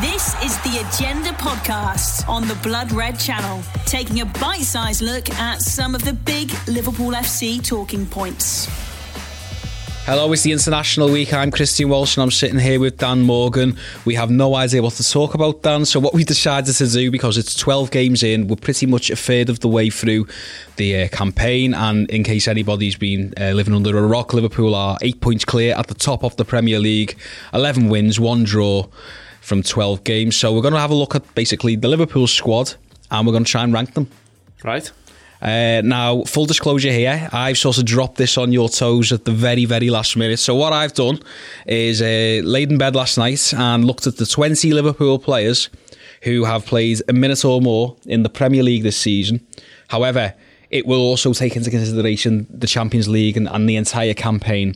This is the Agenda podcast on the Blood Red Channel, taking a bite sized look at some of the big Liverpool FC talking points. Hello, it's the International Week. I'm Christian Walsh and I'm sitting here with Dan Morgan. We have no idea what to talk about, Dan. So, what we decided to do, because it's 12 games in, we're pretty much a third of the way through the uh, campaign. And in case anybody's been uh, living under a rock, Liverpool are eight points clear at the top of the Premier League, 11 wins, one draw from 12 games. So we're going to have a look at basically the Liverpool squad and we're going to try and rank them. Right. Uh, now, full disclosure here, I've sort of dropped this on your toes at the very, very last minute. So, what I've done is uh, laid in bed last night and looked at the 20 Liverpool players who have played a minute or more in the Premier League this season. However, it will also take into consideration the Champions League and, and the entire campaign.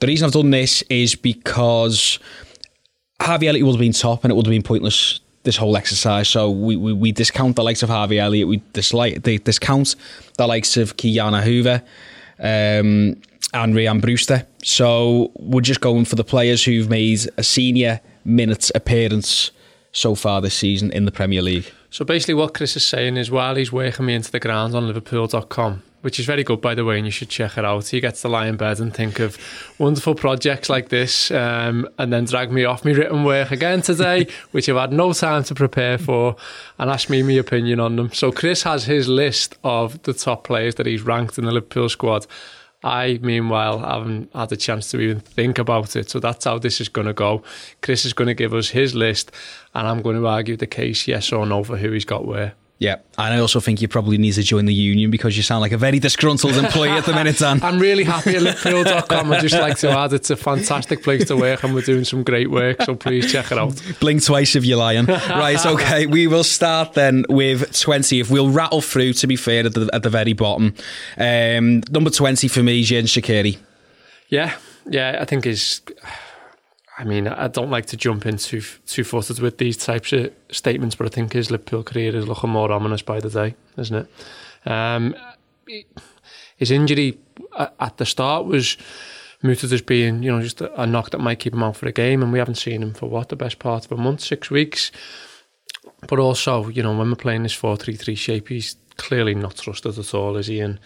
The reason I've done this is because Harvey Elliott would have been top and it would have been pointless this whole exercise. So we, we, we discount the likes of Harvey Elliott, we dislike, they discount the likes of Ki-Jana um, and Ryan Brewster. So we're just going for the players who've made a senior minutes appearance so far this season in the Premier League. So basically, what Chris is saying is while he's working me into the ground on Liverpool.com, which is very good, by the way, and you should check it out. He gets to lie in bed and think of wonderful projects like this, um, and then drag me off my written work again today, which I've had no time to prepare for, and ask me my opinion on them. So Chris has his list of the top players that he's ranked in the Liverpool squad. I, meanwhile, haven't had a chance to even think about it. So that's how this is going to go. Chris is going to give us his list, and I'm going to argue the case yes or no for who he's got where. Yeah, and I also think you probably need to join the union because you sound like a very disgruntled employee at the minute, Dan. I'm really happy at Liverpool.com. I just like to add it's a fantastic place to work and we're doing some great work, so please check it out. Blink twice if you're lying. right, okay, we will start then with 20. If we'll rattle through, to be fair, at the, at the very bottom. Um, number 20 for me, Xherdan Shaqiri. Yeah, yeah, I think is I mean, I don't like to jump in too, too with these types of statements, but I think his Liverpool career is looking more ominous by the day, isn't it? Um, his injury at the start was mooted as being, you know, just a knock that might keep him out for a game, and we haven't seen him for what the best part of a month, six weeks. But also, you know, when we're playing this four-three-three shape, he's clearly not trusted at all, is he? And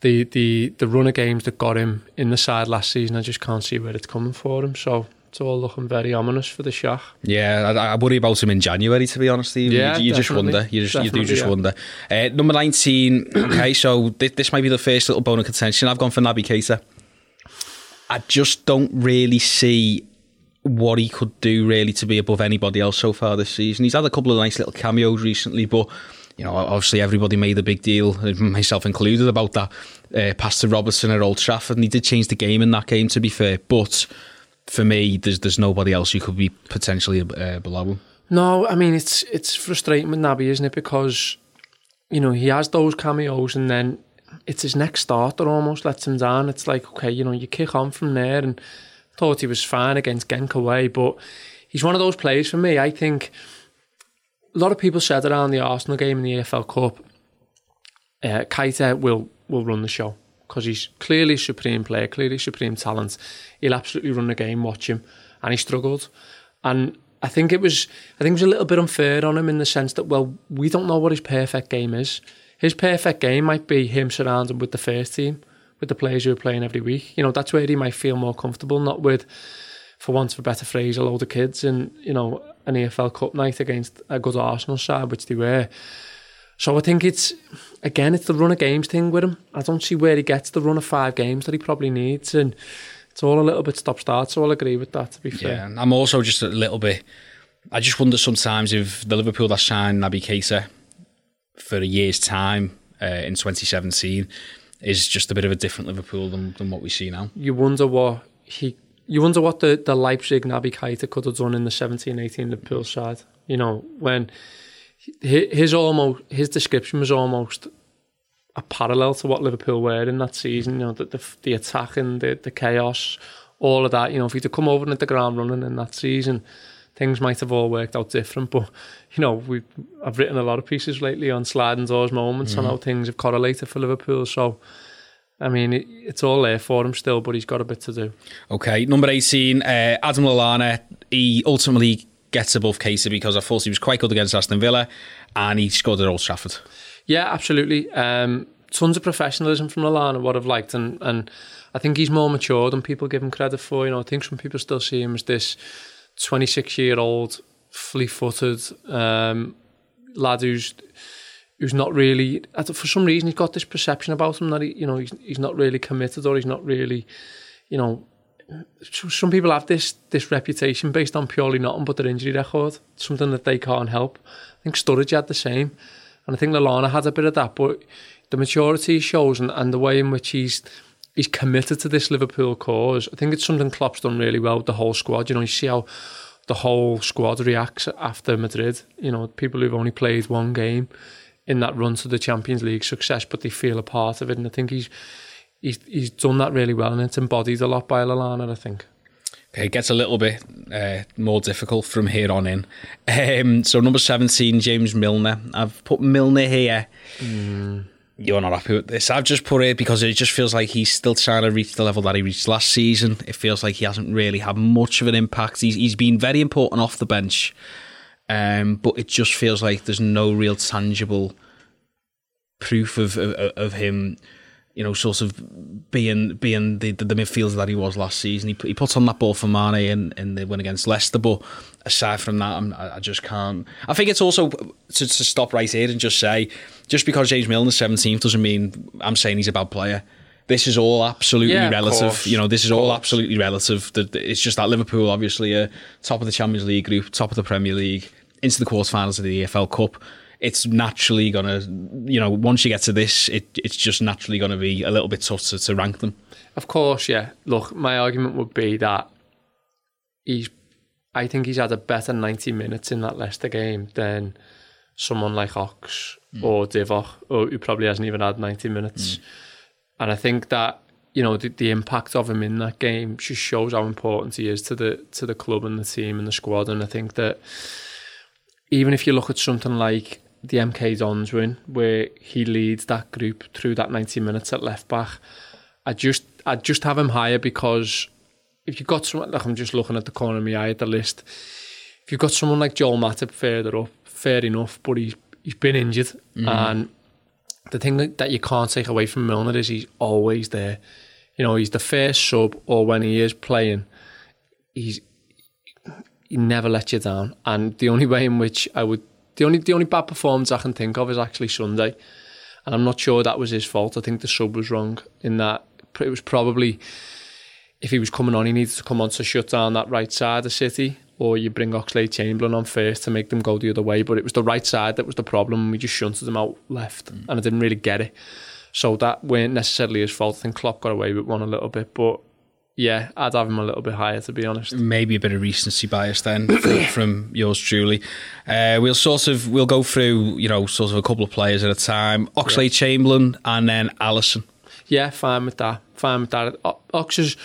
the the the run of games that got him in the side last season, I just can't see where it's coming for him. So it's all looking very ominous for the Shaq. Yeah, I, I, worry about him in January, to be honest. You, yeah, you, you just wonder. You, just, you do just yeah. wonder. Uh, number 19, okay, so this, this might be the first little bone of contention. I've gone for Naby Keita. I just don't really see what he could do really to be above anybody else so far this season. He's had a couple of nice little cameos recently, but you know, obviously everybody made a big deal, myself included, about that uh, pass to Robertson at Old Trafford, and he did change the game in that game. To be fair, but for me, there's there's nobody else who could be potentially uh, below him. No, I mean it's it's frustrating with Naby, isn't it? Because you know he has those cameos, and then it's his next start that almost lets him down. It's like okay, you know, you kick on from there, and thought he was fine against Genk away, but he's one of those players for me. I think a lot of people said around the Arsenal game in the EFL Cup, uh, Keita will will run the show because he's clearly supreme player, clearly supreme talent. He'll absolutely run the game. Watch him, and he struggled. And I think it was, I think it was a little bit unfair on him in the sense that well, we don't know what his perfect game is. His perfect game might be him surrounded with the first team, with the players who are playing every week. You know, that's where he might feel more comfortable, not with, for want of a better phrase, a load of kids and you know an EFL Cup night against a good Arsenal side, which they were. So I think it's again it's the run of games thing with him. I don't see where he gets the run of five games that he probably needs, and it's all a little bit stop start. So I'll agree with that. To be fair, yeah, I'm also just a little bit. I just wonder sometimes if the Liverpool that signed Naby Keita for a year's time uh, in 2017 is just a bit of a different Liverpool than, than what we see now. You wonder what he. You wonder what the, the Leipzig Naby Keita could have done in the 17-18 Liverpool side. You know when his almost his description was almost a parallel to what Liverpool were in that season. You know, the the, the attack and the, the chaos, all of that. You know, if he'd have come over and hit the ground running in that season, things might have all worked out different. But you know, we I've written a lot of pieces lately on sliding doors moments mm-hmm. and how things have correlated for Liverpool. So. I mean, it, it's all there for him still, but he's got a bit to do. Okay, number 18, uh, Adam Lallana. He ultimately gets above Casey because I thought he was quite good against Aston Villa and he scored at Old Trafford. Yeah, absolutely. Um, tons of professionalism from Lallana, what I've liked, and, and I think he's more mature than people give him credit for. You know, I think some people still see him as this 26 year old, flea footed um, lad who's who's not really for some reason he's got this perception about him that he you know he's, he's not really committed or he's not really you know some people have this this reputation based on purely nothing but their injury record something that they can't help I think Sturridge had the same and I think Lallana had a bit of that but the maturity he shows and, and the way in which he's he's committed to this Liverpool cause I think it's something Klopp's done really well with the whole squad you know you see how the whole squad reacts after Madrid you know people who've only played one game in that run to the Champions League success, but they feel a part of it. And I think he's he's he's done that really well, and it's embodied a lot by Lallana. I think. It gets a little bit uh, more difficult from here on in. Um, so number seventeen, James Milner. I've put Milner here. Mm. You're not happy with this. I've just put it because it just feels like he's still trying to reach the level that he reached last season. It feels like he hasn't really had much of an impact. He's he's been very important off the bench um, but it just feels like there's no real tangible proof of of, of him you know, sort of being being the, the, the midfielder that he was last season. He, he put on that ball for Mane in, in the win against Leicester, but aside from that, I'm, I just can't. I think it's also to, to stop right here and just say, just because James Milner's 17th doesn't mean I'm saying he's a bad player. This is all absolutely Yeah, relative. course. You know, this is all absolutely relative. It's just that Liverpool, obviously, are top of the Champions League group, top of the Premier League, into the quarterfinals of the EFL Cup. It's naturally gonna, you know, once you get to this, it, it's just naturally gonna be a little bit tough to, to rank them. Of course, yeah. Look, my argument would be that he's. I think he's had a better ninety minutes in that Leicester game than someone like Ox mm. or Divock, or who probably hasn't even had ninety minutes. Mm. And I think that you know the, the impact of him in that game just shows how important he is to the to the club and the team and the squad. And I think that even if you look at something like the MK Dons win, where he leads that group through that 90 minutes at left back, I just I'd just have him higher because if you've got someone like I'm just looking at the corner of my eye at the list, if you've got someone like Joel Matip further up, fair enough, but he's he's been injured mm-hmm. and the thing that, that you can't take away from Milner is he's always there. You know, he's the first sub or when he is playing, he's he never lets you down. And the only way in which I would the only the only bad performance I can think of is actually Sunday. And I'm not sure that was his fault. I think the sub was wrong in that it was probably if he was coming on, he needed to come on to shut down that right side of City, or you bring Oxlade Chamberlain on first to make them go the other way. But it was the right side that was the problem. We just shunted them out left, mm. and I didn't really get it. So that weren't necessarily his fault. I think Klopp got away with one a little bit, but yeah, I'd have him a little bit higher to be honest. maybe a bit of recency bias then from, from yours truly. Uh, we'll sort of we'll go through you know sort of a couple of players at a time. Oxlade Chamberlain and then Alisson. Yeah, fine with that. Fine with that. O- Ox is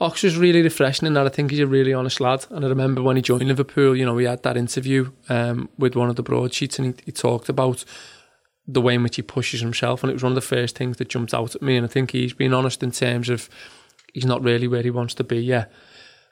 Ox is really refreshing in that I think he's a really honest lad. And I remember when he joined Liverpool, you know, we had that interview um, with one of the broadsheets and he, he talked about the way in which he pushes himself. And it was one of the first things that jumped out at me. And I think he's been honest in terms of he's not really where he wants to be yet.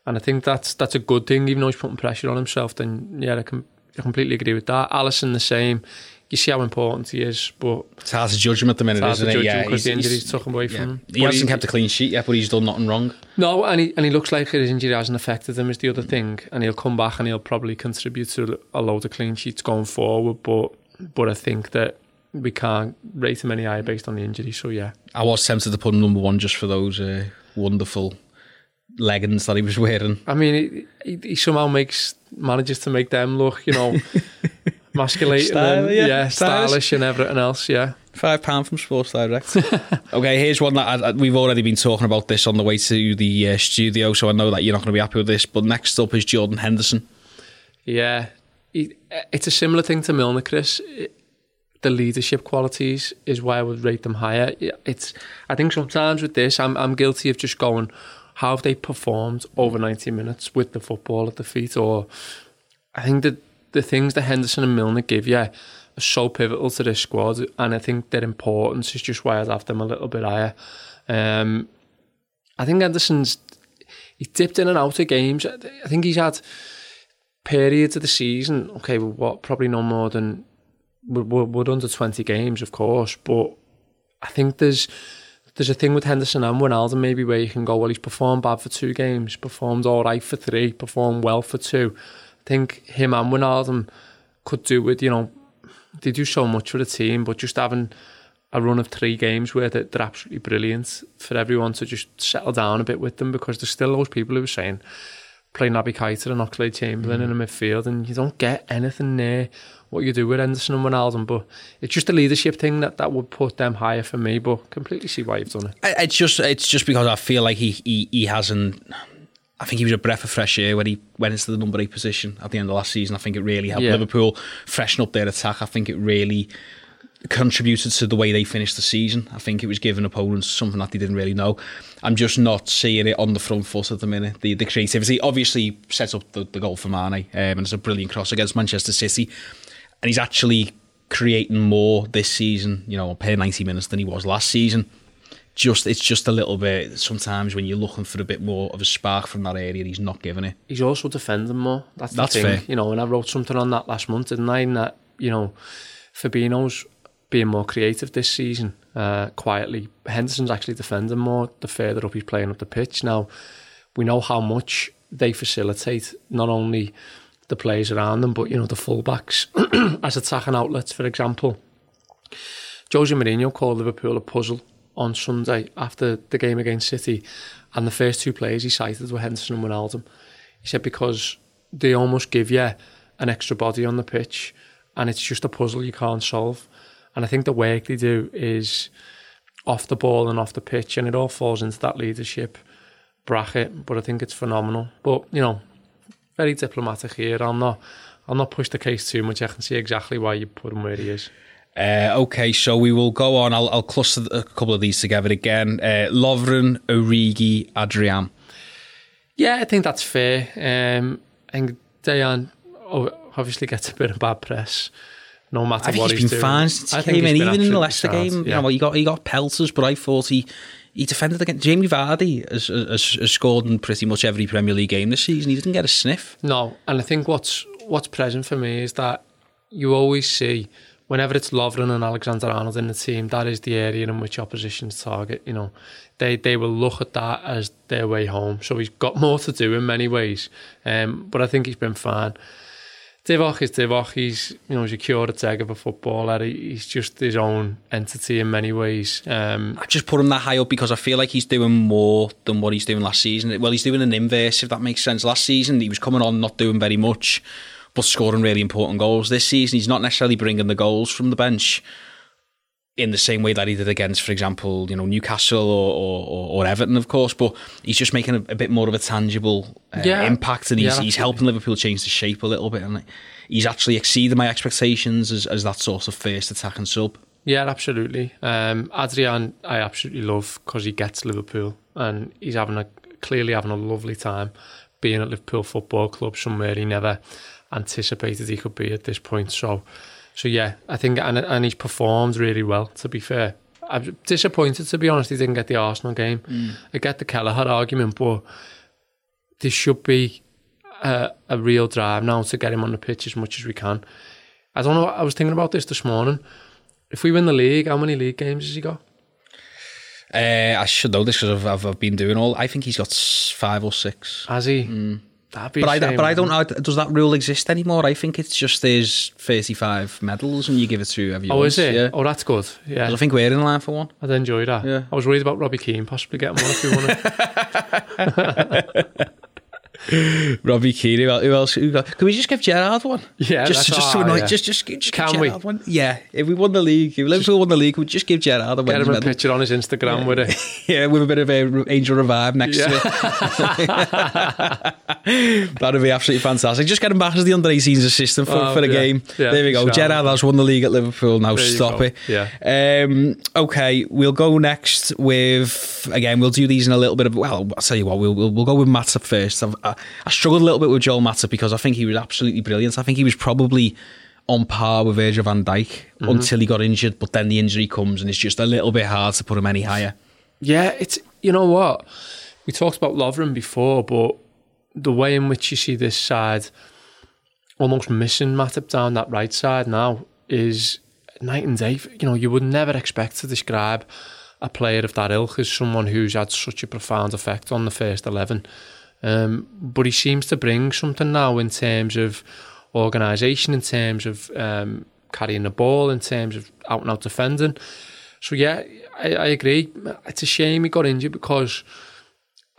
And I think that's that's a good thing, even though he's putting pressure on himself. Then yeah, I can I completely agree with that. Alisson the same. You see how important he is, but It's hard to judge him at the minute, isn't it? him because the he's- injuries took him away yeah. from him. He But hasn't kept a clean sheet yet, but he's done nothing wrong. No, and he, and he looks like his injury hasn't affected him is the other thing. And he'll come back and he'll probably contribute to a load of clean sheets going forward. But but I think that we can't rate him any higher based on the injury. So yeah, I was tempted to put him number one just for those uh, wonderful leggings that he was wearing. I mean, he, he, somehow makes manages to make them look, you know, masculine, Style, and, yeah, yeah, stylish. stylish and everything else. Yeah, Five pound from Sports Direct. okay, here's one that I, I- we've already been talking about this on the way to the uh, studio, so I know that you're not going to be happy with this. But next up is Jordan Henderson. yeah. He, it's a similar thing to Milner, Chris. It- the leadership qualities is why I would rate them higher. It's I think sometimes with this, I'm I'm guilty of just going, how have they performed over 90 minutes with the football at the feet? Or I think that the things that Henderson and Milner give you are so pivotal to this squad, and I think their importance is just why I'd have them a little bit higher. Um, I think Henderson's he dipped in and out of games. I think he's had periods of the season, okay, what probably no more than we're, we're, under 20 games, of course, but I think there's there's a thing with Henderson and Wijnaldum maybe where you can go, well, he's performed bad for two games, performed all right for three, performed well for two. I think him and Wijnaldum could do with, you know, they do so much for the team, but just having a run of three games where they're absolutely brilliant for everyone to just settle down a bit with them because there's still those people who are saying, play Naby Keita and Oxlade Chamberlain mm. in the midfield and you don't get anything near what you do with Henderson and Wijnaldum but it's just a leadership thing that, that would put them higher for me but completely see why you've done it. It's just it's just because I feel like he he, he hasn't I think he was a breath of fresh air when he went into the number eight position at the end of last season. I think it really helped yeah. Liverpool freshen up their attack. I think it really contributed to the way they finished the season. I think it was giving opponents something that they didn't really know. I'm just not seeing it on the front foot at the minute. The the creativity obviously sets up the, the goal for Mane, um, and it's a brilliant cross against Manchester City, and he's actually creating more this season, you know, per 90 minutes than he was last season. Just it's just a little bit. Sometimes when you're looking for a bit more of a spark from that area, he's not giving it. He's also defending more. That's, That's the thing. Fair. You know, and I wrote something on that last month, didn't I? And that you know, Fabinho's being more creative this season, uh, quietly. Henderson's actually defending more the further up he's playing up the pitch. Now, we know how much they facilitate not only the players around them, but you know the fullbacks as attacking outlets. For example, Jose Mourinho called Liverpool a puzzle on Sunday after the game against City, and the first two players he cited were Henderson and Wijnaldum. He said because they almost give you an extra body on the pitch, and it's just a puzzle you can't solve. And I think the work they do is off the ball and off the pitch, and it all falls into that leadership bracket. But I think it's phenomenal. But you know, very diplomatic here. I'll not, I'll not push the case too much. I can see exactly why you put him where he is. Uh, okay, so we will go on. I'll, I'll cluster a couple of these together again. Uh, Lovren, Origi, Adrian. Yeah, I think that's fair. Um, I think Dejan obviously gets a bit of bad press no matter I think what he's, he's been doing. fine since he came in, even in the Leicester game. Yeah. You know, he got he got pelters, but I thought he he defended against Jamie Vardy has, has, has scored in pretty much every Premier League game this season. He didn't get a sniff. No, and I think what's what's present for me is that you always see whenever it's Lovren and Alexander Arnold in the team, that is the area in which oppositions target. You know, they they will look at that as their way home. So he's got more to do in many ways, um, but I think he's been fine. Divock is Divock. He's you know he's a tag of a footballer. He's just his own entity in many ways. Um, I just put him that high up because I feel like he's doing more than what he's doing last season. Well, he's doing an inverse if that makes sense. Last season he was coming on not doing very much, but scoring really important goals. This season he's not necessarily bringing the goals from the bench in the same way that he did against, for example, you know Newcastle or, or, or Everton, of course. But he's just making a, a bit more of a tangible uh, Yeah. impact, and he's, Yeah, he's helping Liverpool change the shape a little bit, and he's actually exceeded my expectations as, as that sort of first attacking sub. Yeah, absolutely. Um, Adrian, I absolutely love because he gets Liverpool and he's having a clearly having a lovely time being at Liverpool Football Club, somewhere he never anticipated he could be at this point. So, so yeah, I think and and he's performed really well. To be fair, I'm disappointed to be honest. He didn't get the Arsenal game. I get the Kelleher argument, but there should be a, a real drive now to get him on the pitch as much as we can. I don't know. I was thinking about this this morning. If we win the league, how many league games has he got? Uh, I should know this because I've, I've, I've been doing all. I think he's got five or six. Has he? Be. But I, but I don't know. Does that rule exist anymore? I think it's just there's 35 medals and you give it to whoever you? Oh, want. is it? Yeah. Oh, that's good. Yeah, I think we're in line for one. I'd enjoy that. Yeah. I was worried about Robbie Keane possibly getting one if we won it. Robbie Keane. Who who else? Who got, can we just give Gerrard one? Yeah, just that's- just to annoy. yeah. Just just just Can give we? One. Yeah, if we won the league, if Liverpool won the league, we'd just give Gerrard a Get him a medal. picture on his Instagram with it. Yeah, with a bit of a angel revive next Yeah. to it. That'd be absolutely fantastic. Just get him back as the under 18s assistant for, Oh, for the yeah. game. Yeah, there we go. Gerrard has won the league at Liverpool. Now There stop it. Yeah. Um, okay, we'll go next with again. We'll do these in a little bit of. Well, I'll tell you what. We'll we'll, we'll go with Matip first. I've, I, I struggled a little bit with Joel Matip because I think he was absolutely brilliant. I think he was probably on par with Virgil van Dijk Mm-hmm. until he got injured. But then the injury comes and it's just a little bit hard to put him any higher. Yeah, it's you know what we talked about Lovren before, but the way in which you see this side almost missing Matip down that right side now is night and day. You know, you would never expect to describe a player of that ilk as someone who's had such a profound effect on the first 11. Um, but he seems to bring something now in terms of organisation, in terms of um, carrying the ball, in terms of out and out defending. So, yeah, I, I agree. It's a shame he got injured because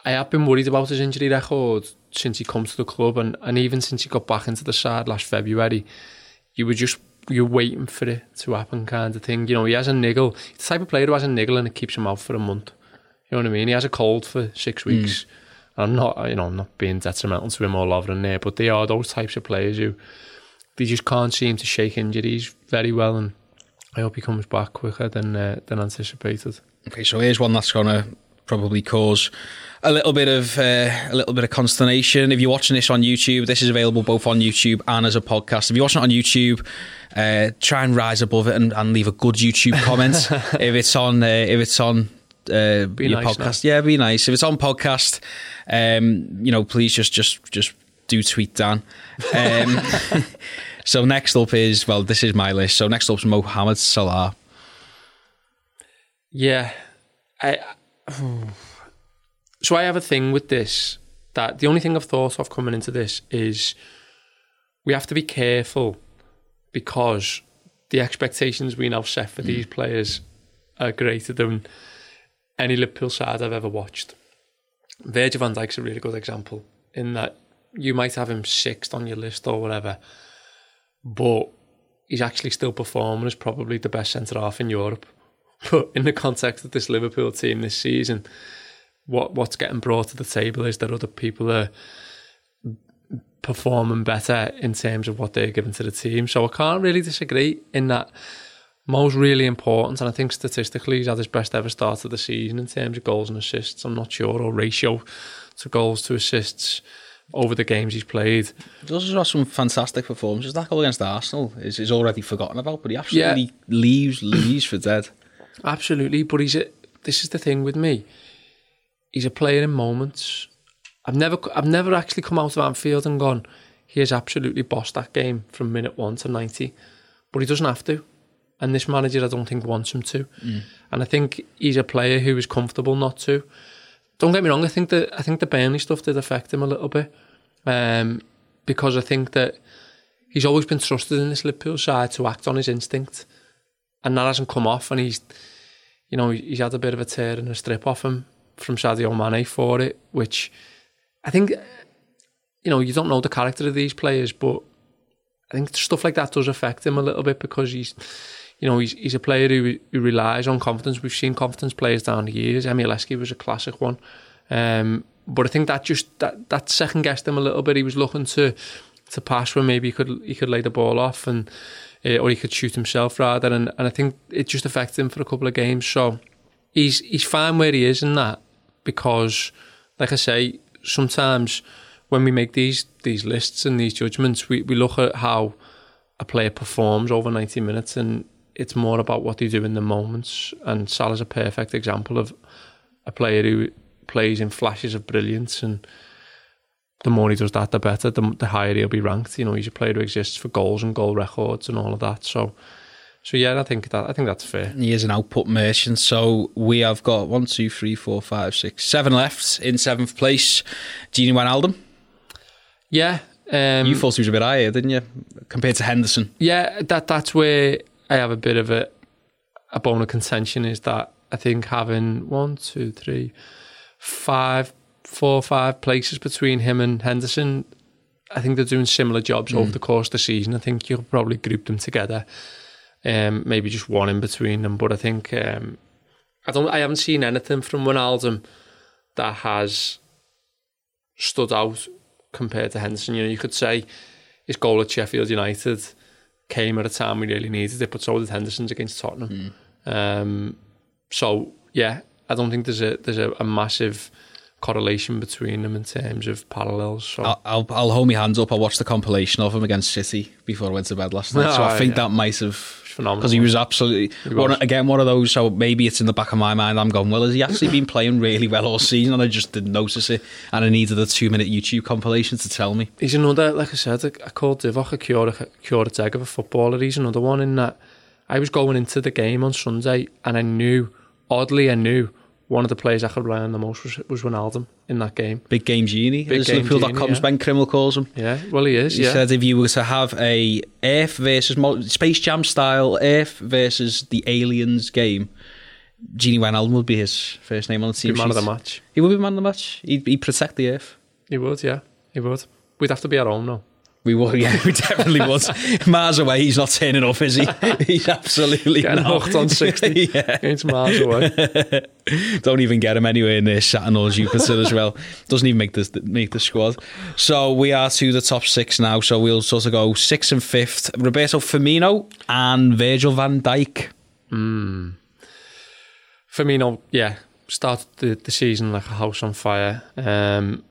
I have been worried about his injury record since he comes to the club and, and even since he got back into the side last February. You were just you're waiting for it to happen kind of thing. You know, he has a niggle. He's the type of player who has a niggle and it keeps him out for a month. You know what I mean? He has a cold for six weeks. Mm. I'm not, you know, I'm not being detrimental to him or loving there, but they are those types of players who they just can't seem to shake injuries very well, and I hope he comes back quicker than uh, than anticipated. Okay, so here's one that's gonna probably cause a little bit of uh, a little bit of consternation. If you're watching this on YouTube, this is available both on YouTube and as a podcast. If you're watching it on YouTube, uh, try and rise above it and, and leave a good YouTube comment. if it's on, uh, if it's on uh, your nice podcast, now. yeah, be nice. If it's on podcast, um, you know, please just just just do tweet Dan. Um, so next up is well, this is my list. So next up is Mohamed Salah. Yeah, I. So I have a thing with this that the only thing I've thought of coming into this is we have to be careful because the expectations we now set for mm. these players are greater than any Liverpool side I've ever watched. Virgil van Dijk's a really good example in that you might have him sixth on your list or whatever, but he's actually still performing as probably the best centre half in Europe. But in the context of this Liverpool team this season, what what's getting brought to the table is that other people are performing better in terms of what they're giving to the team. So I can't really disagree in that Mo's really important, and I think statistically he's had his best ever start of the season in terms of goals and assists. I'm not sure, or ratio to goals to assists over the games he's played. Those are some fantastic performances. That goal against Arsenal is, is already forgotten about, but he absolutely yeah. leaves leaves for dead. Absolutely, but he's a, this is the thing with me he's a player in moments. I've never, I've never actually come out of Anfield and gone, he has absolutely bossed that game from minute one to 90. But he doesn't have to. And this manager, I don't think, wants him to. Mm. And I think he's a player who is comfortable not to. Don't get me wrong, I think that I think the Burnley stuff did affect him a little bit. Um, because I think that he's always been trusted in this Liverpool side to act on his instinct. And that hasn't come off and he's you know, he's had a bit of a tear and a strip off him from Sadio Mane for it, which I think, you know, you don't know the character of these players, but I think stuff like that does affect him a little bit because he's, you know, he's, he's a player who, who relies on confidence. We've seen confidence players down the years. Emile Heskey was a classic one. Um, but I think that just that that second guessed him a little bit. He was looking to to pass where maybe he could he could lay the ball off and uh, or he could shoot himself rather. And and I think it just affected him for a couple of games. So he's he's fine where he is in that because, like I say, sometimes when we make these these lists and these judgments, we, we look at how a player performs over 90 minutes and it's more about what they do in the moments. And Salah's a perfect example of a player who plays in flashes of brilliance and the more he does that, the better, the, the higher he'll be ranked. You know, he's a player who exists for goals and goal records and all of that. So so yeah, I think that I think that's fair. He is an output merchant. So we have got one, two, three, four, five, six, seven left in seventh place. Gini Wijnaldum. Yeah, um, you thought he was a bit higher, didn't you, compared to Henderson? Yeah, that that's where I have a bit of a a bone of contention. Is that I think having one, two, three, five, four, or five places between him and Henderson. I think they're doing similar jobs mm. over the course of the season. I think you'll probably group them together um, maybe just one in between them. But I think um, I don't. I haven't seen anything from Wijnaldum that has stood out compared to Henderson. You know, you could say his goal at Sheffield United came at a time we really needed it, but so did Henderson's against Tottenham. Mm. Um, so yeah, I don't think there's a there's a, a massive correlation between them in terms of parallels. So I'll, I'll, I'll hold my hands up. I watched the compilation of him against City before I went to bed last night, so I ah, think yeah. that might have phenomenal. because he was absolutely He one, again one of those. So maybe it's in the back of my mind. I'm going, well, has he actually been playing really well all season? And I just didn't notice it, and I needed a two minute YouTube compilation to tell me. He's another, like I said, I called Divock a cure, cure egg of a footballer. He's another one in that I was going into the game on Sunday and I knew, oddly, I knew one of the players I could rely on the most was, was Wijnaldum in that game. Big game Gini, Big game Liverpool.com's yeah. Ben Crimmel calls him. Yeah, well, he is, He yeah. said if you were to have a Earth versus Space Jam style Earth versus the Aliens game, Gini Wijnaldum would be his first name on the Be team man of the match. He would be man of the match. He'd, he'd protect the Earth. He would, yeah. He would. We'd have to be at home now. We would, yeah, we definitely would. Miles away, he's not turning up, is he? He's absolutely Getting not. hooked on 60. yeah. It's miles away. Don't even get him anywhere near Saturn or Jupiter as well. Doesn't even make the make the squad. So we are to the top six now. So we'll sort of go sixth and fifth. Roberto Firmino and Virgil van Dijk. Firmino, yeah, started the, the season like a house on fire. Um,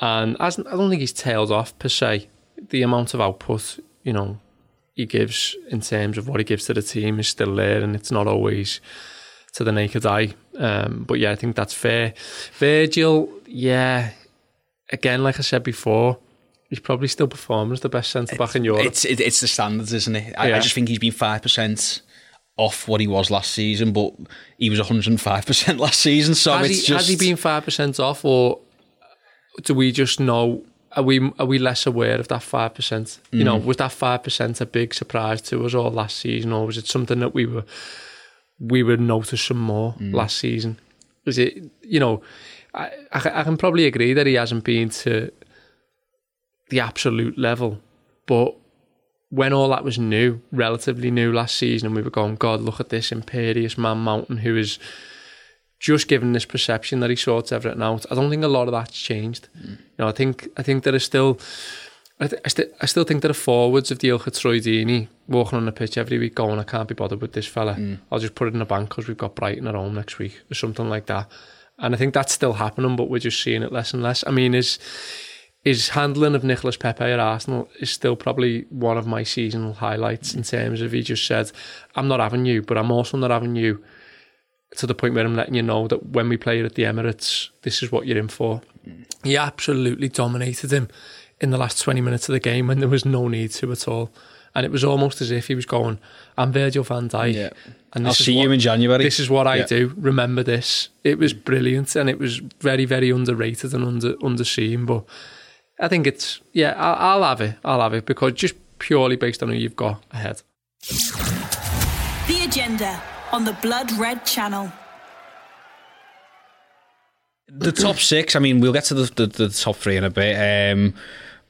and I don't think he's tailed off per se. The amount of output, you know, he gives in terms of what he gives to the team is still there, and it's not always to the naked eye. Um, but yeah, I think that's fair. Virgil, yeah, again, like I said before, he's probably still performing as the best centre back in Europe. It's it, it's the standards, isn't it? I, Yeah. I just think he's been five percent off what he was last season, but he was 105 percent last season. So has, it's he, just has he been five percent off, or do we just know? Are we are we less aware of that five percent? You know, mm. was that five percent a big surprise to us all last season, or was it something that we were we would notice some more mm. last season? Is it you know? I, I I can probably agree that he hasn't been to the absolute level, but when all that was new, relatively new last season, and we were going, God, look at this imperious man mountain who is just given this perception that he sorts everything out. I don't think a lot of that's changed. You know, I think I think there is still. I, th- I, st- I still think there are forwards of of Troy Deeney walking on the pitch every week going, I can't be bothered with this fella. Mm. I'll just put it in the bank because we've got Brighton at home next week or something like that. And I think that's still happening, but we're just seeing it less and less. I mean, is his handling of Nicolas Pepe at Arsenal is still probably one of my seasonal highlights in terms of he just said, I'm not having you, but I'm also not having you to the point where I'm letting you know that when we play at the Emirates, this is what you're in for. He absolutely dominated him in the last 20 minutes of the game when there was no need to at all. And it was almost as if he was going, I'm Virgil van Dijk. Yeah. And I'll this is see what- you in January. This is what I Yeah. do. Remember this. It was brilliant and it was very, very underrated and under underseen. But I think it's, yeah, I'll, I'll have it. I'll have it because just purely based on who you've got ahead. The agenda on the Blood Red channel. the top six. I mean, we'll get to the, the, the top three in a bit. Um,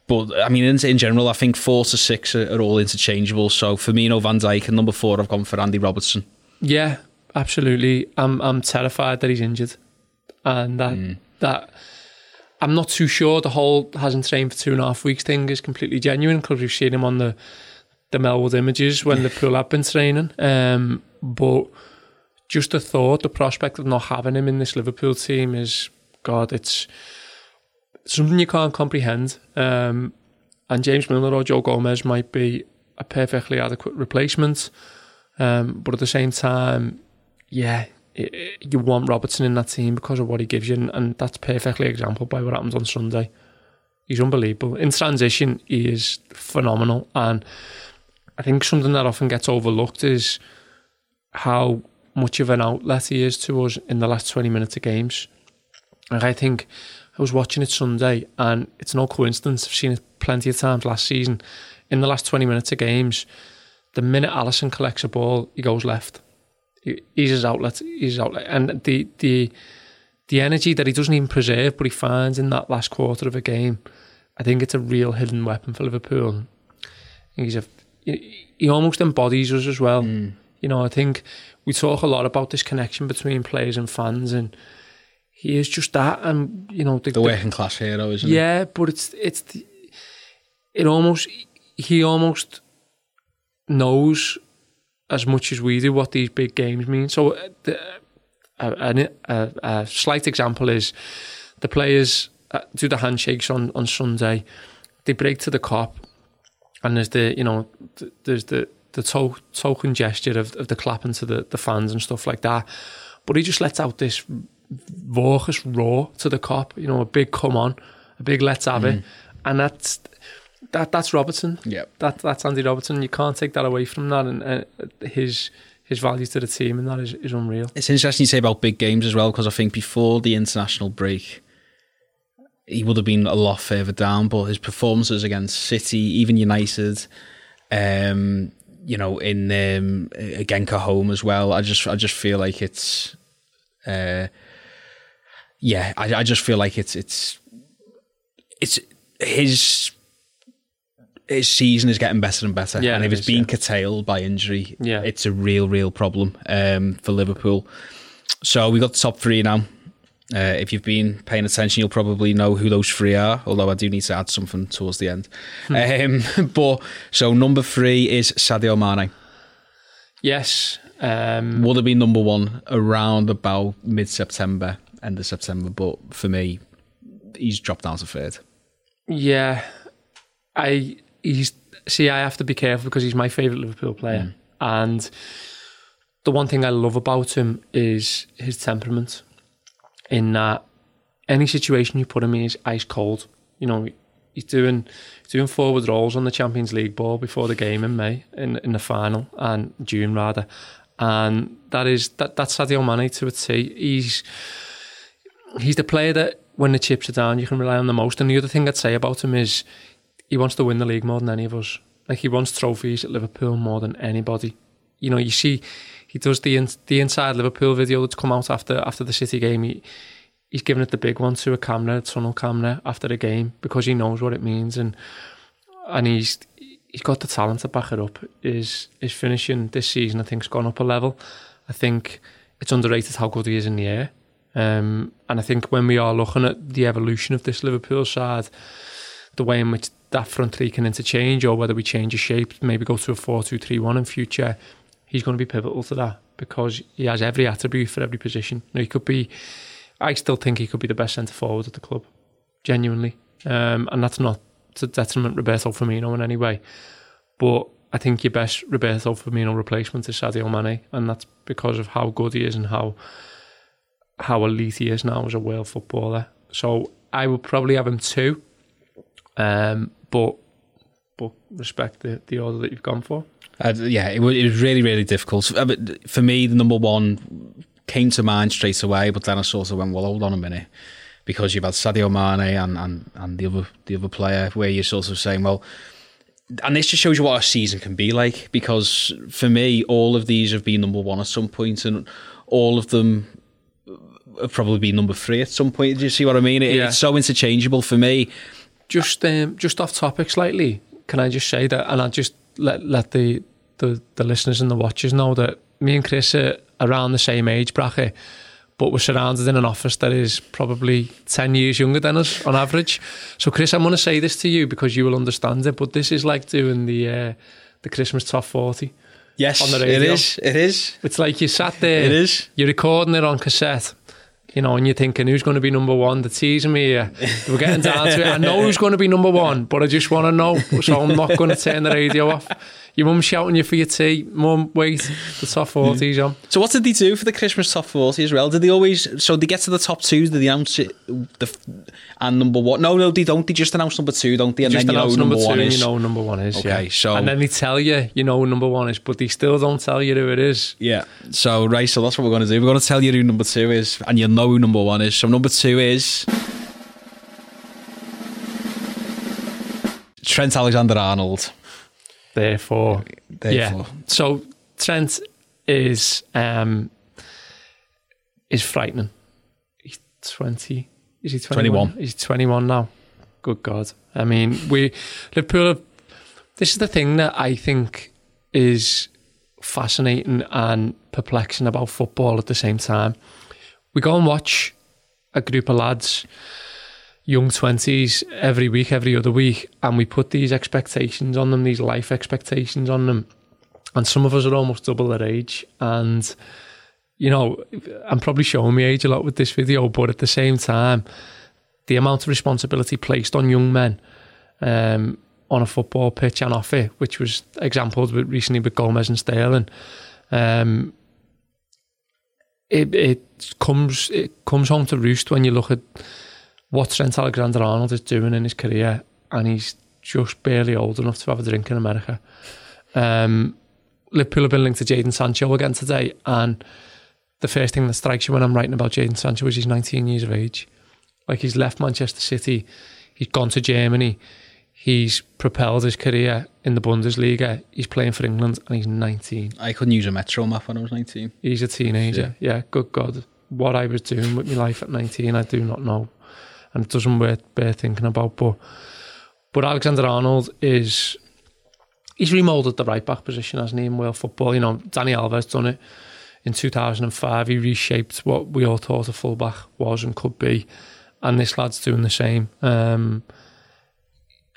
but I mean, in, in general, I think four to six are, are all interchangeable. So Firmino, Van Dijk, and number four, I've gone for Andy Robertson. Yeah, absolutely. I'm I'm terrified that he's injured, and that that I'm not too sure the whole hasn't trained for two and a half weeks thing is completely genuine because we've seen him on the the Melwood images when Liverpool have been training. Um, but just the thought, the prospect of not having him in this Liverpool team is God. It's something you can't comprehend. Um, and James Milner or Joe Gomez might be a perfectly adequate replacement. Um, but at the same time, yeah, i i you want Robertson in that team because of what he gives you, and, and that's perfectly exampled by what happens on Sunday. He's unbelievable. In transition, he is phenomenal. And I think something that often gets overlooked is how much of an outlet he is to us in the last 20 minutes of games. And I think I was watching it Sunday, and it's no coincidence. I've seen it plenty of times last season. In the last 20 minutes of games, the minute Alisson collects a ball, he goes left. He- He's his outlet. He's his outlet, and the the the energy that he doesn't even preserve, but he finds in that last quarter of a game, I think it's a real hidden weapon for Liverpool. He's a he he almost embodies us as well. You know, I think we talk a lot about this connection between players and fans, and he is just that. And you know, the, The the- working class hero, isn't yeah, but it's it's the, it almost he almost knows as much as we do what these big games mean. So uh, the, a, a, a slight example is the players uh, do the handshakes on on Sunday. They break to the Kop, and there's the you know th- there's the the to- token gesture of, of the clapping to the, the fans and stuff like that. But he just lets out this raucous roar to the Kop, you know, a big come on, a big let's have it. And that's that that's Robertson. Yep. That that's Andy Robertson. You can't take that away from that and uh, his his value to the team and that is, is unreal. It's interesting you say about big games as well because I think before the international break, he would have been a lot further down. But his performances against City, even United, um, you know, in um, Genka home as well, I just I just feel like it's, uh, yeah, I, I just feel like it's it's it's his his season is getting better and better. Yeah, and if it it's being yeah. curtailed by injury, Yeah. it's a real, real problem um, for Liverpool. So we got the top three now. Uh, if you've been paying attention, you'll probably know who those three are. Although I do need to add something towards the end. Um, but so number three is Sadio Mane. Yes. Um, Would have been number one around about mid-September, end of September. But for me, he's dropped down to third. Yeah, I he's see. I have to be careful because he's my favourite Liverpool player, and the one thing I love about him is his temperament. In that, any situation you put him in is ice cold. You know, he's doing he's doing forward rolls on the Champions League ball before the game in May in in the final and June rather, and that is that that's Sadio Mane to a T. He's he's the player that when the chips are down, you can rely on the most. And the other thing I'd say about him is he wants to win the league more than any of us. Like he wants trophies at Liverpool more than anybody. You know, you see, he does the in, the inside Liverpool video that's come out after after the City game. He, he's given it the big one to a camera, a tunnel camera after the game because he knows what it means and and he's he's got the talent to back it up. His his finishing this season, I think, has gone up a level. I think it's underrated how good he is in the air. Um, and I think when we are looking at the evolution of this Liverpool side, the way in which that front three can interchange, or whether we change a shape, maybe go to a 4 2 3 1 in future, he's going to be pivotal to that because he has every attribute for every position. Now, he could be, I still think he could be the best centre forward at the club, genuinely. Um, and that's not to detriment Roberto Firmino in any way. But I think your best Roberto Firmino replacement is Sadio Mane, and that's because of how good he is and how how elite he is now as a world footballer. So I would probably have him too, um, but but respect the, the order that you've gone for. Uh, yeah, it was, it was really, really difficult. Uh, For me, the number one came to mind straight away, but then I sort of went, well, hold on a minute. Because you've had Sadio Mane and, and, and the other the other player, where you're sort of saying, well, and this just shows you what a season can be like. Because for me, all of these have been number one at some point, and all of them have probably been number three at some point. Do you see what I mean? It, Yeah. It's so interchangeable for me. Just um, just off topic slightly, can I just say that, and I just let let the, the the listeners and the watchers know that me and Chris are around the same age bracket, but we're surrounded in an office that is probably ten years younger than us on average. So, Chris, I'm going to say this to you because you will understand it, but this is like doing the uh, the Christmas top forty. Yes, On the it radio. is. It is. It's like you sat there. It is. You're recording it on cassette. You know, and you're thinking, who's going to be number one? They're teasing me here. We're getting down to it. I know who's going to be number one, but I just want to know. So I'm not going to turn the radio off. Your mum shouting you for your tea. Mum, wait, the top 40's on. So what did they do for the Christmas top forty as well? Did they always? So they get to the top two? Did they announce it? The and number one? No, no, they don't. They just announce number two, don't they? And Just then you know announce number, number one is. you know number one is. Okay, yeah. so- And then they tell you, you know who number one is, but they still don't tell you who it is. Yeah. So right, so that's what we're going to do. We're going to tell you who number two is, and you'll know who number one is. So number two is Trent Alexander-Arnold. Therefore, Therefore, Yeah. So Trent is um is frightening. He's twenty. Is he 21? 21. He's twenty one now. Good God. I mean, we Liverpool. Have, this is the thing that I think is fascinating and perplexing about football at the same time. We go and watch a group of lads young 20s every week, every other week, and we put these expectations on them, these life expectations on them. And some of us are almost double their age. And, you know, I'm probably showing my age a lot with this video, but at the same time, the amount of responsibility placed on young men um, on a football pitch and off it, which was examples with recently with Gomez and Sterling. Um, it it comes it comes home to roost when you look at what Trent Alexander Arnold is doing in his career, and he's just barely old enough to have a drink in America. Um, Liverpool have been linked to Jadon Sancho again today, and the first thing that strikes you when I'm writing about Jadon Sancho is he's 19 years of age. Like he's left Manchester City, he's gone to Germany, he's propelled his career in the Bundesliga, he's playing for England, and he's 19. I couldn't use a Metro map when I was 19. He's a teenager. Yeah, good God. What I was doing with my life at 19, I do not know. And it doesn't worth bear thinking about. But but Alexander Arnold is he's remoulded the right back position, hasn't he, in world football? You know, Dani Alves done it in 2005. He reshaped what we all thought a fullback was and could be. And this lad's doing the same. Um,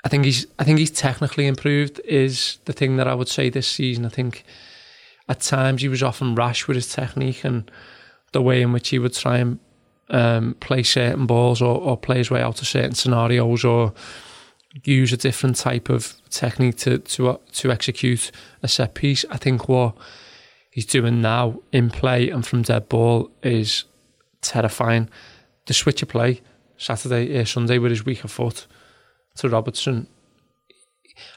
I think he's I think he's technically improved is the thing that I would say this season. I think at times he was often rash with his technique and the way in which he would try and um, play certain balls or, or play his way out of certain scenarios or use a different type of technique to to to execute a set piece. I think what he's doing now in play and from dead ball is terrifying. The switch of play Saturday, uh, Sunday with his weaker foot to Robertson.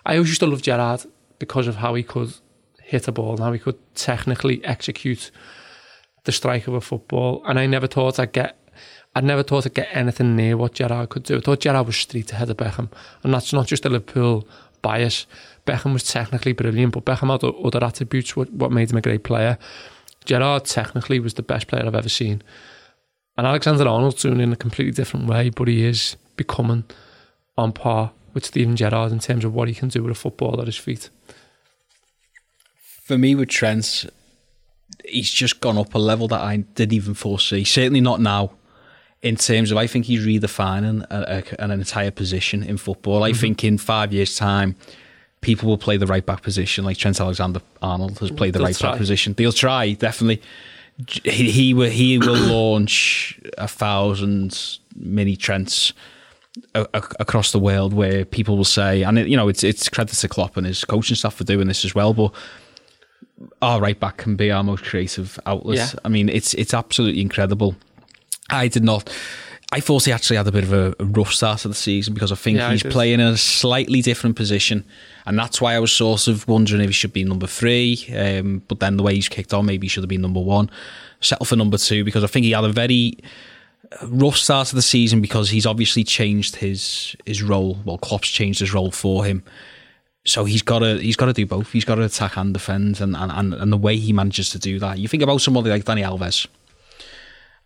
I always used to love Gerrard because of how he could hit a ball and how he could technically execute the strike of a football. And I never thought I'd get I'd never thought I'd get anything near what Gerrard could do. I thought Gerrard was street ahead of Beckham. And that's not just a Liverpool bias. Beckham was technically brilliant, but Beckham had other attributes what, what made him a great player. Gerrard technically was the best player I've ever seen. And Alexander Arnold's doing it in a completely different way, but he is becoming on par with Steven Gerrard in terms of what he can do with a football at his feet. For me, with Trent, he's just gone up a level that I didn't even foresee. Certainly not now. In terms of, I think he's redefining a, a, an entire position in football. I mm-hmm. think in five years' time, people will play the right back position, like Trent Alexander Arnold has played the They'll right try. back position. They'll try, definitely. He, he will, he will launch a thousand mini Trents a, a, across the world where people will say, and it, you know, it's it's credit to Klopp and his coaching staff for doing this as well, but our right back can be our most creative outlet. Yeah. I mean, it's it's absolutely incredible. I did not. I thought he actually had a bit of a, rough start of the season because I think yeah, he's playing in a slightly different position, and that's why I was sort of wondering if he should be number three. Um, but then the way he's kicked on, maybe he should have been number one. Settle for number two because I think he had a very rough start of the season because he's obviously changed his his role. Well, Klopp's changed his role for him, so he's got to he's got to do both. He's got to attack and defend, and and and the way he manages to do that. You think about somebody like Dani Alves,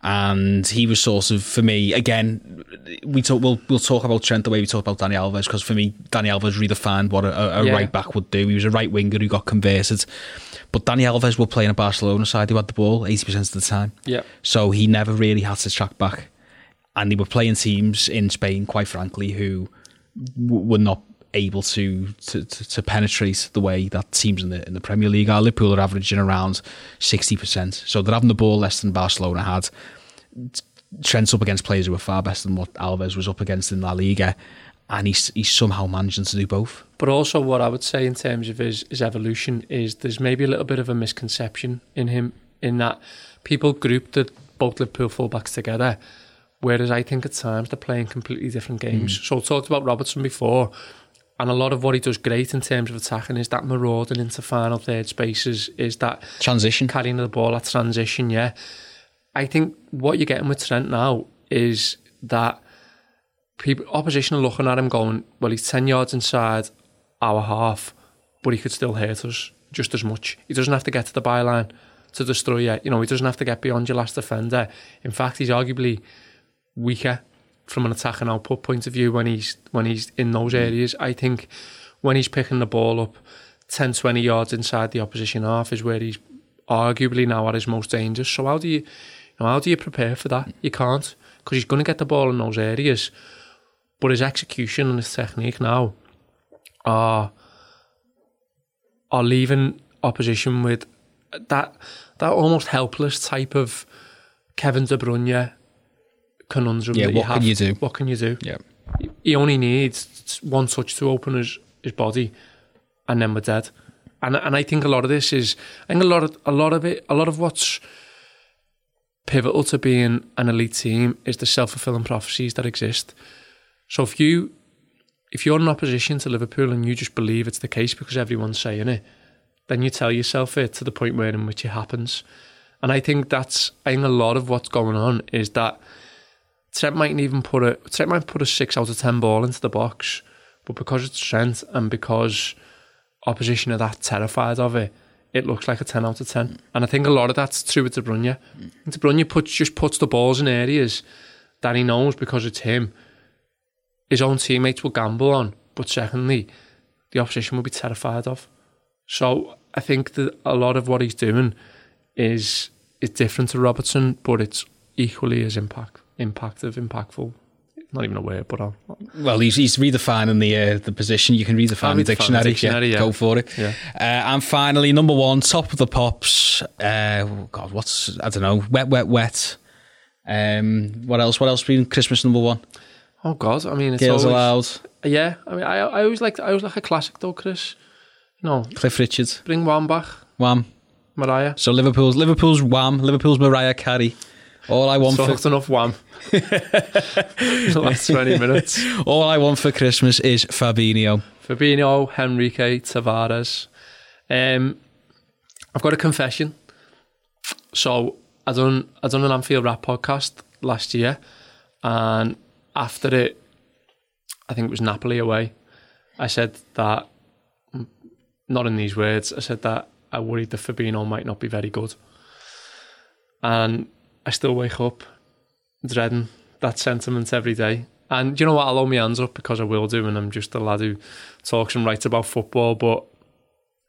and he was sort of for me again. We talk we'll we'll talk about Trent the way we talk about Dani Alves because for me, Dani Alves redefined what a, a yeah. right back would do. He was a right winger who got converted. But Dani Alves will play in a Barcelona side who had the ball 80% of the time. Yeah. So he never really had to track back. And they were playing teams in Spain, quite frankly, who w- were not able to, to, to, to, penetrate the way that teams in the in the Premier League are. Liverpool are averaging around 60%. So they're having the ball less than Barcelona had. Trent's up against players who are far better than what Alves was up against in La Liga and he's he's somehow managing to do both. But also, what I would say in terms of his his evolution is there's maybe a little bit of a misconception in him in that people group the both Liverpool fullbacks together, whereas I think at times they're playing completely different games. Mm. So I talked about Robertson before. And a lot of what he does great in terms of attacking is that marauding into final third spaces, is that transition, carrying the ball at transition. Yeah, I think what you're getting with Trent now is that people opposition are looking at him going, well, he's 10 yards inside our half, but he could still hurt us just as much. He doesn't have to get to the byline to destroy you. You know, he doesn't have to get beyond your last defender. In fact, he's arguably weaker from an attacking output point of view when he's when he's in those areas. I think when he's picking the ball up 10, 20 yards inside the opposition half is where he's arguably now at his most dangerous. So how do you, you know, how do you prepare for that? You can't because he's going to get the ball in those areas. But his execution and his technique now are are leaving opposition with that that almost helpless type of Kevin De Bruyne conundrum. Yeah, what you can you do? What can you do? Yeah, he only needs one touch to open his, his body, and then we're dead. And and I think a lot of this is I think a lot of a lot of it a lot of what's pivotal to being an elite team is the self fulfilling prophecies that exist. So if you if you're in opposition to Liverpool and you just believe it's the case because everyone's saying it, then you tell yourself it to the point where in which it happens. And I think that's I think a lot of what's going on is that Trent mightn't even put a Trent might put a six out of ten ball into the box, but because it's Trent and because opposition are that terrified of it, it looks like a ten out of ten. And I think a lot of that's true with De Bruyne. De Bruyne puts just puts the balls in areas that he knows because it's him. His own teammates will gamble on, but secondly, the opposition will be terrified of. So I think that a lot of what he's doing is is different to Robertson, but it's equally as impact impactful, impactful. Not even a word, but I'll, Well, he's, he's redefining the uh, the position. You can redefine the redefine the dictionary. dictionary, yeah. Go for it. Yeah. Uh, and finally, number one, top of the pops. Uh, oh God, what's I don't know. Wet, wet, wet. Um, what else? What else? Been Christmas number one. oh god, I mean, it's Girls always, allowed. Yeah, I mean, I I always like I always like a classic though, Chris. No, Cliff Richards. bring one back, Wham. Mariah. So Liverpool's Liverpool's Wham. Liverpool's Mariah Carey. All I want So for that's enough wham. the last 20 minutes. all I want for Christmas is Fabinho. Fabinho, Henrique, Tavares. Um, I've got a confession. So I done I done an Anfield Wrap podcast last year, and after it, I think it was Napoli away. I said that, not in these words. I said that I worried that Fabinho might not be very good, and I still wake up dreading that sentiment every day. And you know what? I'll hold my hands up because I will do, and I'm just a lad who talks and writes about football, but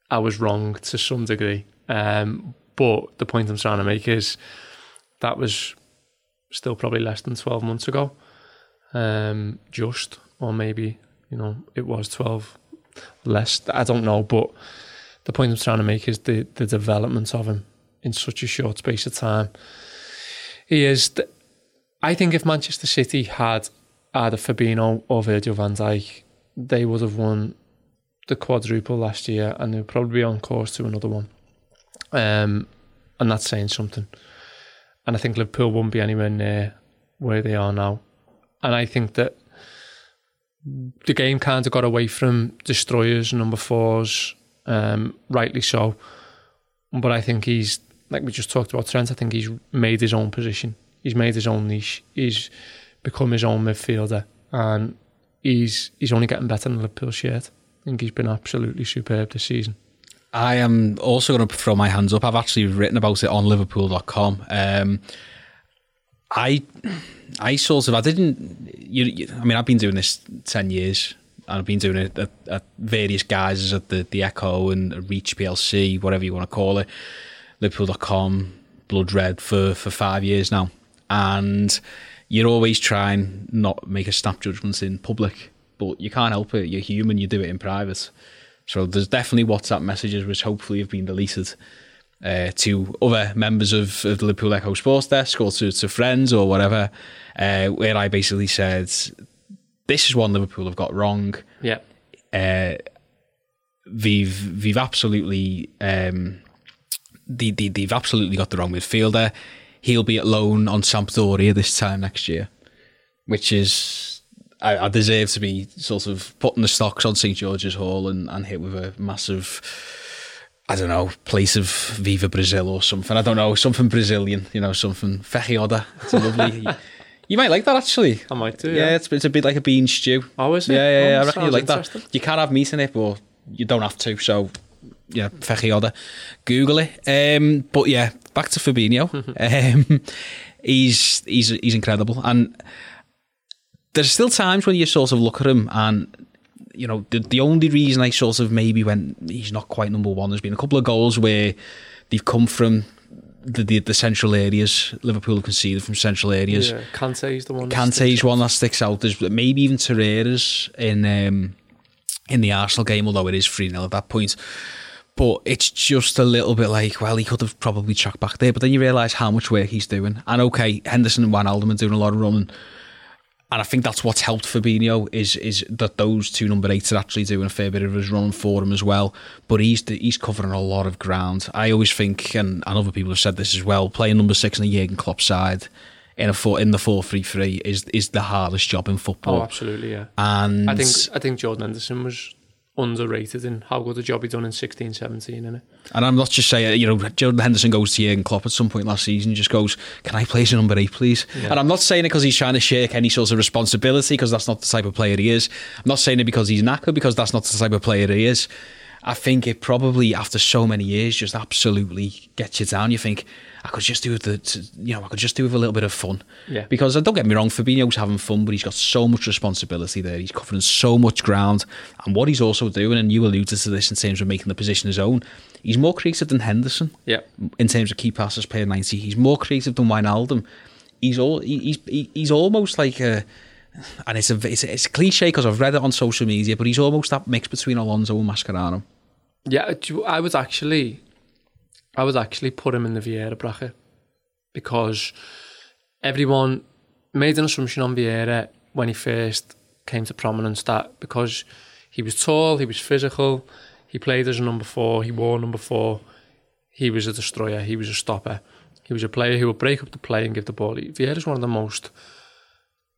I was wrong to some degree. Um, but the point I'm trying to make is that was still probably less than 12 months ago. Um, just, or maybe, you know, it was 12 less. I don't know, but the point I'm trying to make is the, the development of him in such a short space of time. Is, th- I think if Manchester City had either Fabinho or Virgil van Dijk, they would have won the quadruple last year and they'll probably be on course to another one. Um, and that's saying something. And I think Liverpool won't be anywhere near where they are now. And I think that the game kind of got away from destroyers, number fours, um, rightly so. But I think he's, like we just talked about Trent, I think he's made his own position. He's made his own niche. He's become his own midfielder. And he's he's only getting better in the Liverpool shirt. I think he's been absolutely superb this season. I am also going to throw my hands up. I've actually written about it on Liverpool.com. Um, I, I sort of, I didn't. You, you, I mean, I've been doing this ten years, and I've been doing it at, at various guises at the the Echo and Reach PLC, whatever you want to call it, Liverpool.com, Blood Red for for five years now, and you're always trying not make a snap judgment in public, but you can't help it. You're human. You do it in private. So there's definitely WhatsApp messages which hopefully have been deleted uh, to other members of, of the Liverpool Echo Sports Desk or to, to friends or whatever, uh, where I basically said, this is one Liverpool have got wrong. Yeah. Uh, they've, they've absolutely, um, they, they, they've absolutely got the wrong midfielder. He'll be at loan on Sampdoria this time next year, which is I, I deserve to be sort of putting the stocks on St George's Hall and, and hit with a massive, I don't know, place of Viva Brazil or something. I don't know, something Brazilian, you know, something feijoada. It's a lovely. you might like that actually. I might do. Yeah, Yeah. it's, it's a bit like a bean stew. Oh, is it? Yeah, yeah, yeah. Oh, I reckon you like that. You can't have meat in it, but you don't have to. So, yeah, feijoada. Google it. Um, but yeah, back to Fabinho. um, he's he's he's incredible, and there's still times when you sort of look at him and. You know, the, the only reason I sort of maybe went he's not quite number one there's been a couple of goals where they've come from the the, the central areas. Liverpool have conceded from central areas. Yeah. Kante's the one. that Kante's sticks one that sticks out. There's maybe even Torreira's in um, in the Arsenal game, although it is 3 0 at that point. But it's just a little bit like, well, he could have probably tracked back there. But then you realise how much work he's doing. And okay, Henderson and Wijnaldum Alderman doing a lot of running. And I think that's what's helped Fabinho is is that those two number eights are actually doing a fair bit of his running for him as well. But he's he's covering a lot of ground. I always think, and, and other people have said this as well, playing number six in a Jurgen Klopp side in a four in the four three three is is the hardest job in football. Oh, absolutely, yeah. And I think I think Jordan Henderson was underrated in how good a job he done in 16, 17, innit? And I'm not just saying, you know, Jordan Henderson goes to Jurgen Klopp at some point last season, just goes, Can I play as a number eight, please? Yeah. And I'm not saying it because he's trying to shirk any sort of responsibility, because that's not the type of player he is. I'm not saying it because he's knackered, because that's not the type of player he is. I think it probably, after so many years, just absolutely gets you down. You think, I could just do with the, you know, I could just do with a little bit of fun. Yeah. Because uh, don't get me wrong, Fabinho's having fun, but he's got so much responsibility there. He's covering so much ground, and what he's also doing, and you alluded to this in terms of making the position his own. He's more creative than Henderson. Yeah. In terms of key passes per ninety, he's more creative than Wijnaldum. He's all he's he's almost like a. And it's a it's a, it's a cliche because I've read it on social media, but he's almost that mix between Alonso and Mascherano. Yeah, I was actually, I was actually put him in the Vieira bracket because everyone made an assumption on Vieira when he first came to prominence that because he was tall, he was physical, he played as a number four, he wore number four, he was a destroyer, he was a stopper, he was a player who would break up the play and give the ball. Vieira's one of the most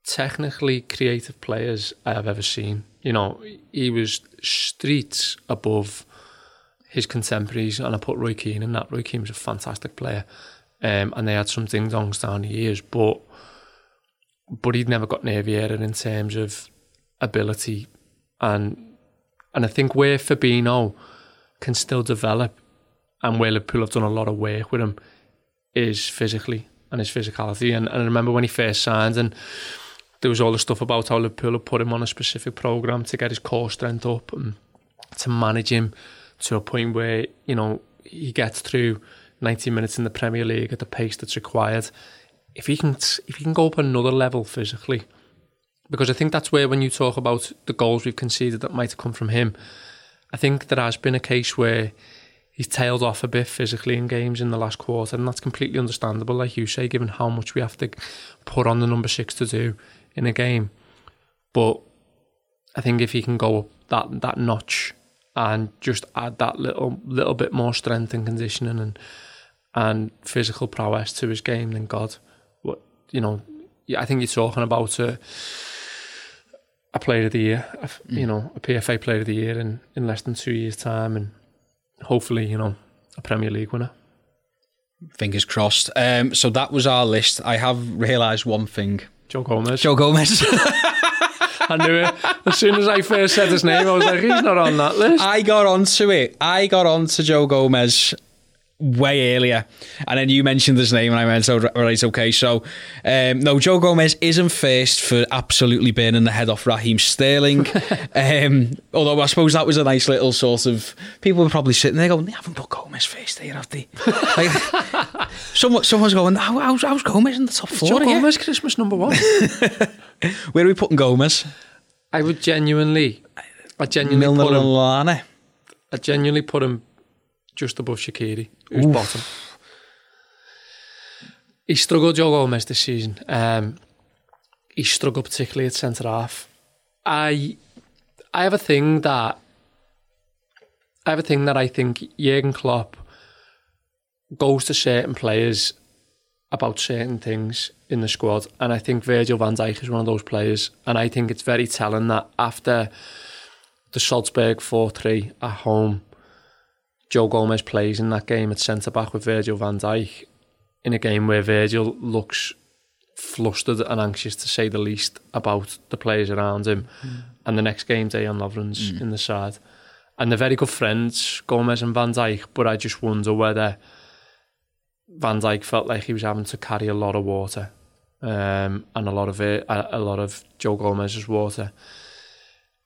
technically creative players I have ever seen. You know, he was streets above his contemporaries, and I put Roy Keane in that. Roy Keane was a fantastic player, um, and they had some ding dongs down the years, but but he'd never got near Vieira in terms of ability, and and I think where Fabinho can still develop, and where Liverpool have done a lot of work with him, is physically and his physicality. And, and I remember when he first signed, and there was all the stuff about how Liverpool had put him on a specific program to get his core strength up and to manage him to a point where you know he gets through 90 minutes in the Premier League at the pace that's required. If he can, if he can go up another level physically, because I think that's where when you talk about the goals we've conceded that might have come from him, I think there has been a case where he's tailed off a bit physically in games in the last quarter, and that's completely understandable, like you say, given how much we have to put on the number six to do in a game. But I think if he can go up that that notch and just add that little little bit more strength and conditioning and and physical prowess to his game, then God, what you know, I think you're talking about a, a player of the year, a, you know, a PFA player of the year in, in less than two years' time, and hopefully, you know, a Premier League winner. Fingers crossed. Um, so that was our list. I have realised one thing. Joe Gomez. Joe Gomez. I knew it. As soon as I first said his name, I was like, he's not on that list. I got onto it. I got onto Joe Gomez way earlier, and then you mentioned his name, and I went, "Oh, right, okay." So, um, no, Joe Gomez isn't first for absolutely burning the head off Raheem Sterling. um, although I suppose that was a nice little sort of people were probably sitting there going, "They haven't put Gomez first there, have they?" like, someone, someone's going, How, how's, "How's Gomez in the top four? Joe Gomez, Christmas number one." Where are we putting Gomez? I would genuinely, I genuinely Milner put and him. Lallana. I genuinely put him just above Shaqiri, who's bottom. He struggled, Joe Gomez, this season. Um, he struggled particularly at centre half. I, I have a thing that, I have a thing that I think Jurgen Klopp goes to certain players about certain things in the squad, and I think Virgil van Dijk is one of those players. And I think it's very telling that after the Salzburg 4-3 at home, Joe Gomez plays in that game at centre back with Virgil van Dijk in a game where Virgil looks flustered and anxious to say the least about the players around him. Mm. And the next game, Dejan Lovren's mm. in the side. And they're very good friends, Gomez and Van Dijk, but I just wonder whether Van Dijk felt like he was having to carry a lot of water um, and a lot of it, a, a lot of Joe Gomez's water.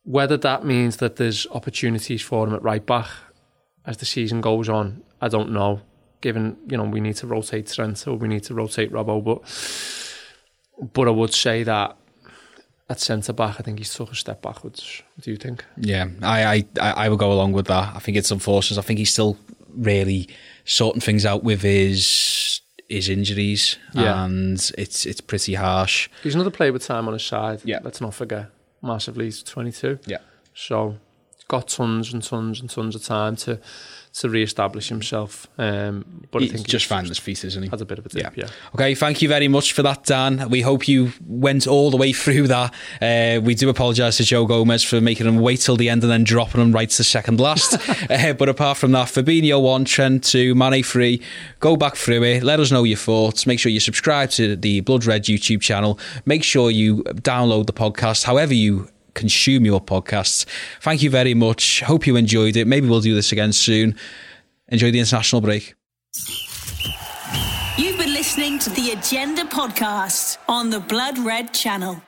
Whether that means that there's opportunities for him at right back as the season goes on, I don't know. Given you know we need to rotate Trent or we need to rotate Robbo, but but I would say that at centre back, I think he's took a step backwards. What do you think? Yeah, I I I would go along with that. I think it's unfortunate. I think he's still really sorting things out with his his injuries, Yeah. and it's it's pretty harsh. He's another player with time on his side. Yeah. Let's not forget. Massively, he's 22. Yeah. So he's got tons and tons and tons of time to to re-establish himself. Um, but I He's think just finding his feet, isn't he? has a bit of a dip. Yeah. Okay, thank you very much for that, Dan. We hope you went all the way through that. Uh, we do apologise to Joe Gomez for making him wait till the end and then dropping him right to second last. uh, but apart from that, Fabinho 1, Trent 2, Mane 3. Go back through it. Let us know your thoughts. Make sure you subscribe to the Blood Red YouTube channel. Make sure you download the podcast however you consume your podcasts. Thank you very much. Hope you enjoyed it. Maybe we'll do this again soon. Enjoy the international break. You've been listening to the Agenda Podcast on the Blood Red Channel.